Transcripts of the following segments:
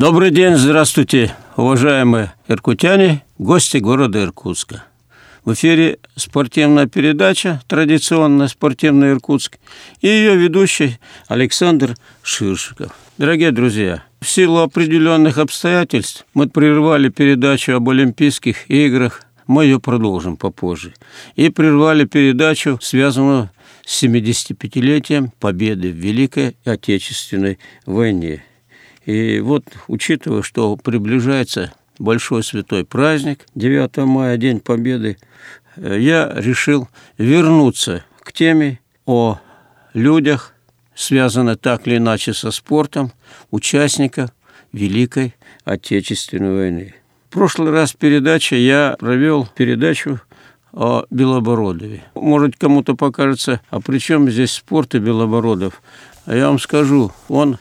Добрый день, здравствуйте, уважаемые иркутяне, гости города Иркутска. В эфире спортивная передача, традиционная спортивная Иркутск, и ее ведущий Александр Ширшиков. Дорогие друзья, в силу определенных обстоятельств мы прервали передачу об Олимпийских играх, мы ее продолжим попозже, и прервали передачу, связанную с 75-летием победы в Великой Отечественной войне. И вот, учитывая, что приближается большой святой праздник, 9 мая, День Победы, э, я решил вернуться к теме о людях, связанных так или иначе со спортом, участников Великой Отечественной войны. В прошлый раз передача я провел передачу о Белобородове. Может, кому-то покажется, а при чем здесь спорт и Белобородов? А я вам скажу, он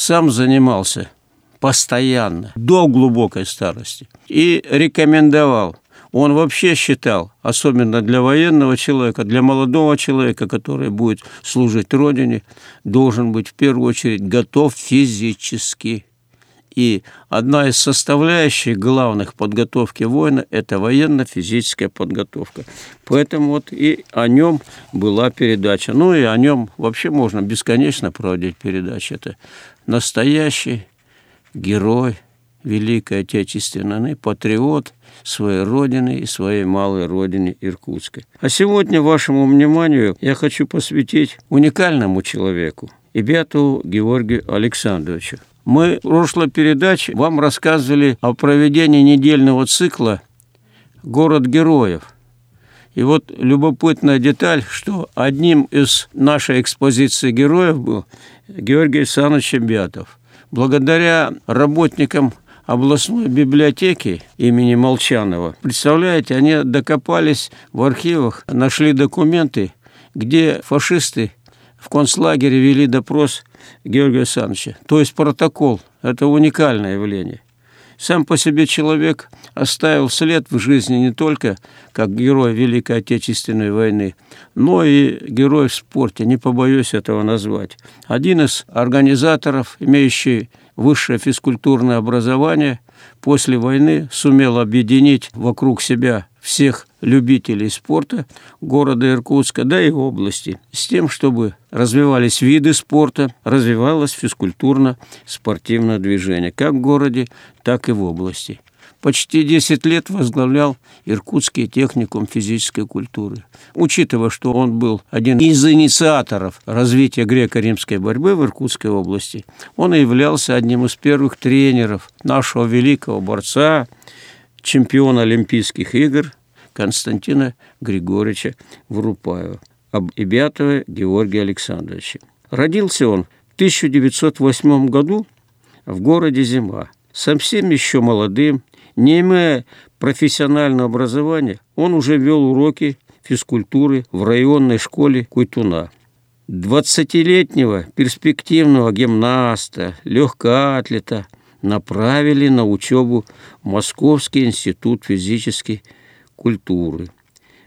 сам занимался постоянно, до глубокой старости. И рекомендовал. Он вообще считал, особенно для военного человека, для молодого человека, который будет служить Родине, должен быть в первую очередь готов физически. И одна из составляющих главных подготовки воина – это военно-физическая подготовка. Поэтому вот и о нем была передача. Ну и о нем вообще можно бесконечно проводить передачи. Это настоящий герой Великой Отечественной, патриот своей родины и своей малой родины Иркутской. А сегодня вашему вниманию я хочу посвятить уникальному человеку, Ибяту Георгию Александровичу. Мы в прошлой передаче вам рассказывали о проведении недельного цикла «Город героев». И вот любопытная деталь, что одним из нашей экспозиции героев был Георгий Александрович Бятов – благодаря работникам областной библиотеки имени Молчанова. Представляете, они докопались в архивах, нашли документы, где фашисты в концлагере вели допрос Георгия Александровича. То есть протокол. Это уникальное явление. Сам по себе человек оставил след в жизни не только как герой Великой Отечественной войны, но и герой в спорте, не побоюсь этого назвать. Один из организаторов, имеющий высшее физкультурное образование, после войны сумел объединить вокруг себя всех любителей спорта города Иркутска, да и области, с тем, чтобы развивались виды спорта, развивалось физкультурно-спортивное движение, как в городе, так и в области. Почти 10 лет возглавлял Иркутский техникум физической культуры. Учитывая, что он был один из инициаторов развития греко-римской борьбы в Иркутской области, он и являлся одним из первых тренеров нашего великого борца, чемпиона Олимпийских игр Константина Григорьевича Врупаева, об Ибятове Георгия Александровича. Родился он в 1908 году в городе Зима. Совсем еще молодым, не имея профессионального образования, он уже вел уроки физкультуры в районной школе Куйтуна. 20-летнего перспективного гимнаста, легкоатлета – направили на учебу в Московский институт физической культуры,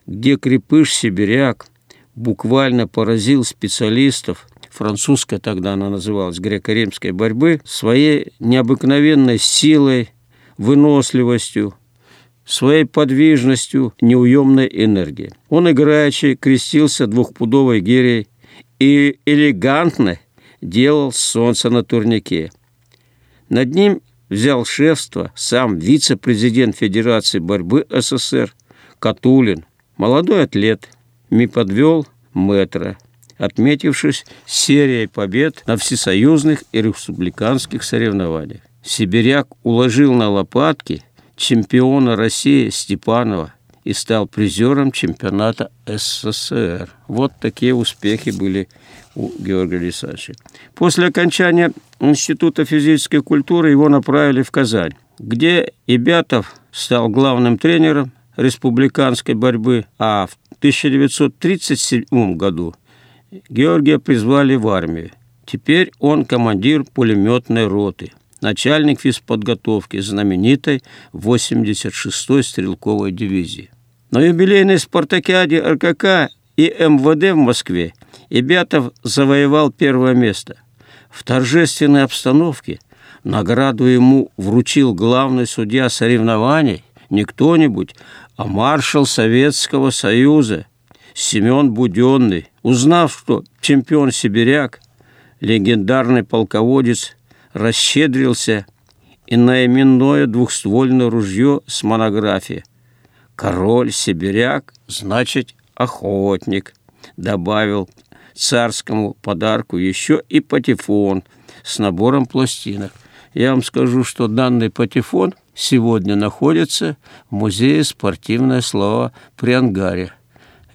где крепыш-сибиряк буквально поразил специалистов французская тогда она называлась греко-римской борьбы, своей необыкновенной силой, выносливостью, своей подвижностью, неуемной энергией. Он играючи крестился двухпудовой гирей и элегантно делал солнце на турнике – над ним взял шефство сам вице-президент Федерации борьбы СССР Катулин, молодой атлет, не подвел метра, отметившись серией побед на всесоюзных и республиканских соревнованиях. Сибиряк уложил на лопатки чемпиона России Степанова и стал призером чемпионата СССР. Вот такие успехи были у Георгия Александровича. После окончания Института физической культуры его направили в Казань, где Ибятов стал главным тренером республиканской борьбы, а в 1937 году Георгия призвали в армию. Теперь он командир пулеметной роты, начальник физподготовки знаменитой 86-й стрелковой дивизии. На юбилейной спартакиаде РКК и МВД в Москве Ибятов завоевал первое место. В торжественной обстановке Награду ему вручил главный судья соревнований, не кто-нибудь, а маршал Советского Союза Семен Буденный. Узнав, что чемпион-сибиряк, легендарный полководец, расщедрился и на именное двухствольное ружье с монографией «Король-сибиряк, значит, охотник», добавил царскому подарку еще и патефон с набором пластинок. Я вам скажу, что данный патефон сегодня находится в музее «Спортивное слово» при ангаре.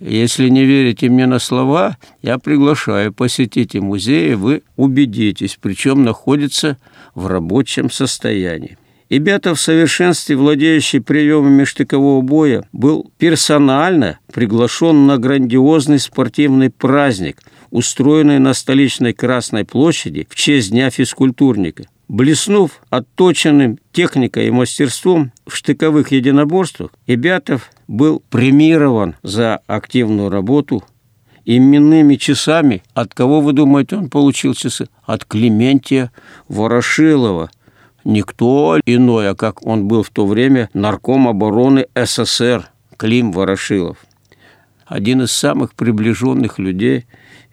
Если не верите мне на слова, я приглашаю, посетите музей, вы убедитесь, причем находится в рабочем состоянии. И в совершенстве, владеющий приемами штыкового боя, был персонально приглашен на грандиозный спортивный праздник, устроенный на столичной Красной площади в честь Дня физкультурника. Блеснув отточенным техникой и мастерством в штыковых единоборствах, Ибятов был премирован за активную работу именными часами. От кого, вы думаете, он получил часы? От Клементия Ворошилова. Никто иной, а как он был в то время нарком обороны СССР Клим Ворошилов. Один из самых приближенных людей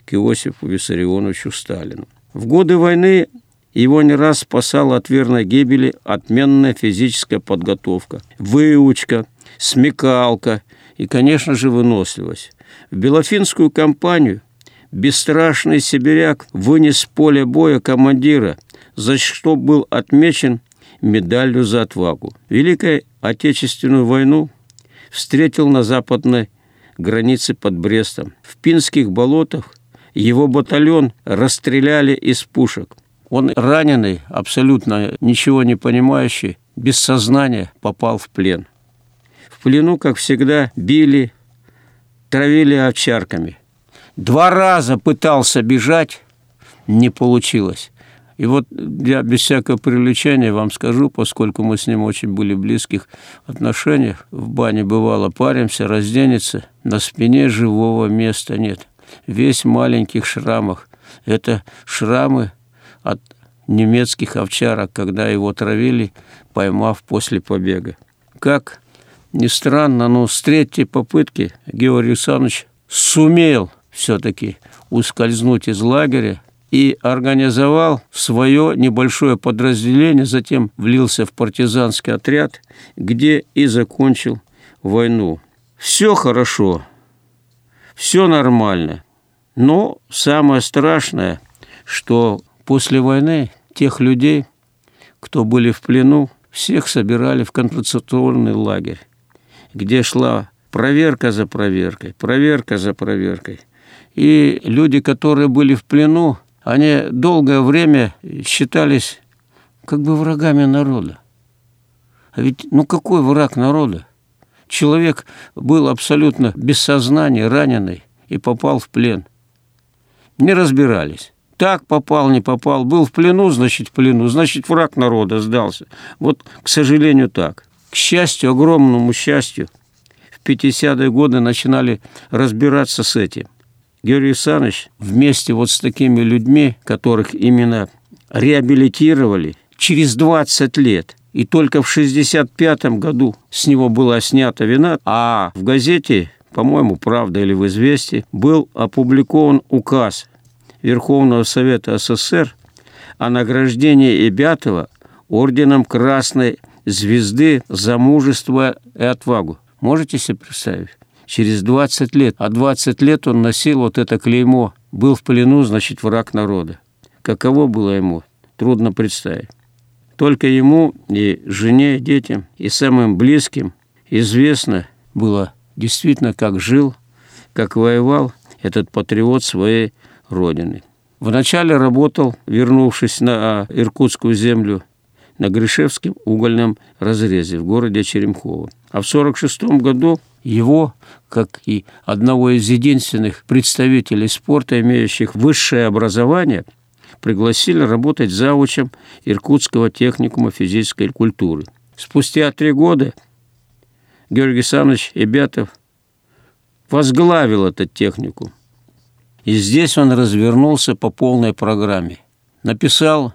к Иосифу Виссарионовичу Сталину. В годы войны его не раз спасала от верной гибели отменная физическая подготовка, выучка, смекалка и, конечно же, выносливость. В Белофинскую кампанию бесстрашный сибиряк вынес с поля боя командира, за что был отмечен медалью за отвагу. Великую Отечественную войну встретил на западной границе под Брестом. В Пинских болотах его батальон расстреляли из пушек – он раненый, абсолютно ничего не понимающий, без сознания попал в плен. В плену, как всегда, били, травили овчарками. Два раза пытался бежать, не получилось. И вот я без всякого привлечения вам скажу, поскольку мы с ним очень были в близких отношениях, в бане бывало, паримся, разденется, на спине живого места нет. Весь в маленьких шрамах. Это шрамы от немецких овчарок, когда его травили, поймав после побега. Как ни странно, но с третьей попытки Георгий Александрович сумел все-таки ускользнуть из лагеря и организовал свое небольшое подразделение, затем влился в партизанский отряд, где и закончил войну. Все хорошо, все нормально, но самое страшное, что После войны тех людей, кто были в плену, всех собирали в концентрационный лагерь, где шла проверка за проверкой, проверка за проверкой. И люди, которые были в плену, они долгое время считались как бы врагами народа. А ведь, ну какой враг народа? Человек был абсолютно без сознания, раненый и попал в плен. Не разбирались. Так попал, не попал. Был в плену, значит, в плену. Значит, враг народа сдался. Вот, к сожалению, так. К счастью, огромному счастью, в 50-е годы начинали разбираться с этим. Георгий Александрович вместе вот с такими людьми, которых именно реабилитировали, через 20 лет – и только в 1965 году с него была снята вина, а в газете, по-моему, «Правда» или в «Известии» был опубликован указ Верховного Совета СССР о награждении Ибятова орденом Красной Звезды за мужество и отвагу. Можете себе представить? Через 20 лет, а 20 лет он носил вот это клеймо. Был в плену, значит, враг народа. Каково было ему? Трудно представить. Только ему и жене, и детям, и самым близким известно было действительно, как жил, как воевал этот патриот своей Родины. Вначале работал, вернувшись на Иркутскую землю, на Гришевском угольном разрезе в городе Черемхово. А в 1946 году его, как и одного из единственных представителей спорта, имеющих высшее образование, пригласили работать заучем Иркутского техникума физической культуры. Спустя три года Георгий Александрович Ибятов возглавил этот техникум. И здесь он развернулся по полной программе. Написал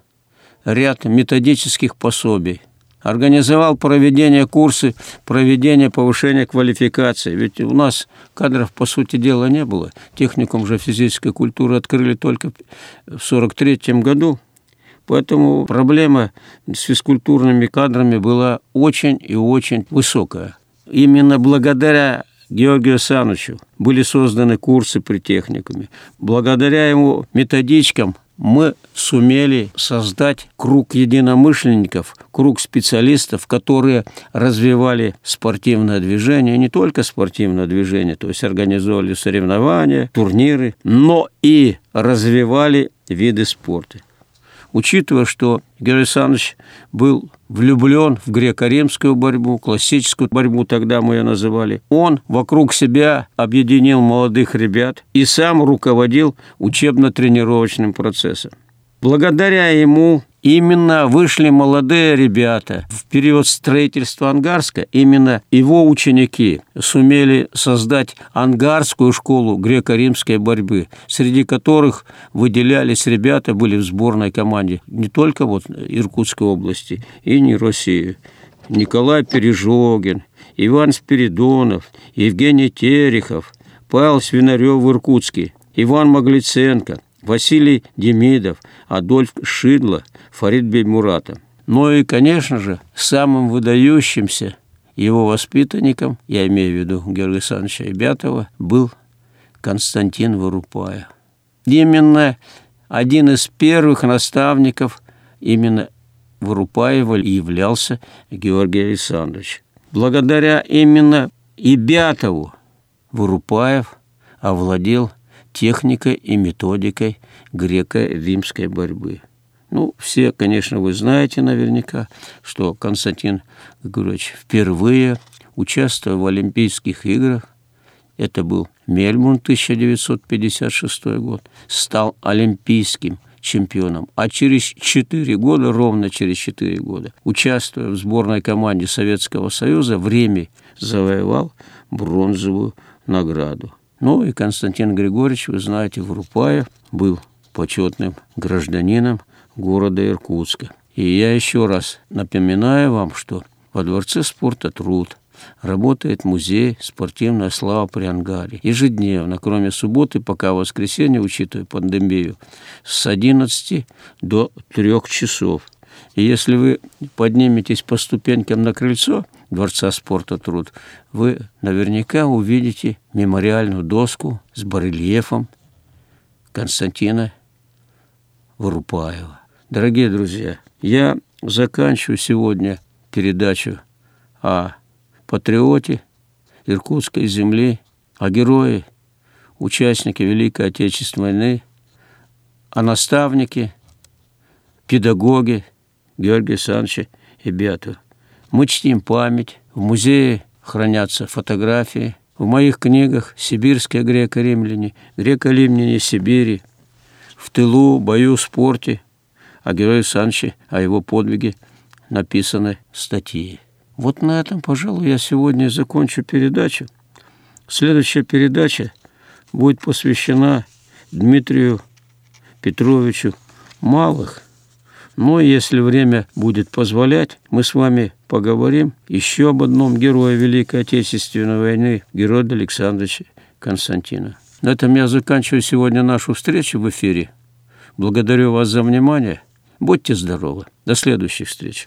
ряд методических пособий, организовал проведение курсы, проведение повышения квалификации. Ведь у нас кадров, по сути дела, не было. Техникум же физической культуры открыли только в 1943 году. Поэтому проблема с физкультурными кадрами была очень и очень высокая. Именно благодаря Георгию Санычу были созданы курсы при техникуме. Благодаря ему методичкам мы сумели создать круг единомышленников, круг специалистов, которые развивали спортивное движение, не только спортивное движение, то есть организовывали соревнования, турниры, но и развивали виды спорта учитывая, что Георгий Александрович был влюблен в греко-римскую борьбу, классическую борьбу тогда мы ее называли, он вокруг себя объединил молодых ребят и сам руководил учебно-тренировочным процессом. Благодаря ему именно вышли молодые ребята. В период строительства Ангарска именно его ученики сумели создать ангарскую школу греко-римской борьбы, среди которых выделялись ребята, были в сборной команде не только вот Иркутской области и не России. Николай Пережогин, Иван Спиридонов, Евгений Терехов, Павел Свинарев в Иркутске, Иван Маглиценко – Василий Демидов, Адольф Шидло, Фарид Беймурата. Ну и, конечно же, самым выдающимся его воспитанником, я имею в виду Георгия Александровича Ибятова, был Константин Вырупаев. Именно один из первых наставников именно Вырупаева являлся Георгий Александрович. Благодаря именно Ибятову Вырупаев овладел техникой и методикой греко-римской борьбы. Ну, все, конечно, вы знаете наверняка, что Константин Григорьевич впервые участвовал в Олимпийских играх. Это был Мельбурн 1956 год. Стал олимпийским чемпионом. А через 4 года, ровно через 4 года, участвуя в сборной команде Советского Союза, в Риме завоевал бронзовую награду. Ну и Константин Григорьевич, вы знаете, Врупаев был почетным гражданином города Иркутска. И я еще раз напоминаю вам, что во Дворце спорта «Труд» работает музей «Спортивная слава при Ангаре». Ежедневно, кроме субботы, пока воскресенье, учитывая пандемию, с 11 до 3 часов. И если вы подниметесь по ступенькам на крыльцо – Дворца спорта «Труд», вы наверняка увидите мемориальную доску с барельефом Константина Вырупаева. Дорогие друзья, я заканчиваю сегодня передачу о патриоте Иркутской земли, о герое, участнике Великой Отечественной войны, о наставнике, педагоге Георгия Александровича Ибятова. Мы чтим память. В музее хранятся фотографии. В моих книгах «Сибирские греко-римляне», «Греко-римляне Сибири», «В тылу», «Бою», «Спорте», о герое Санче, о его подвиге написаны статьи. Вот на этом, пожалуй, я сегодня закончу передачу. Следующая передача будет посвящена Дмитрию Петровичу Малых – но если время будет позволять, мы с вами поговорим еще об одном герое Великой Отечественной войны, герое Александровича Константина. На этом я заканчиваю сегодня нашу встречу в эфире. Благодарю вас за внимание. Будьте здоровы. До следующих встреч.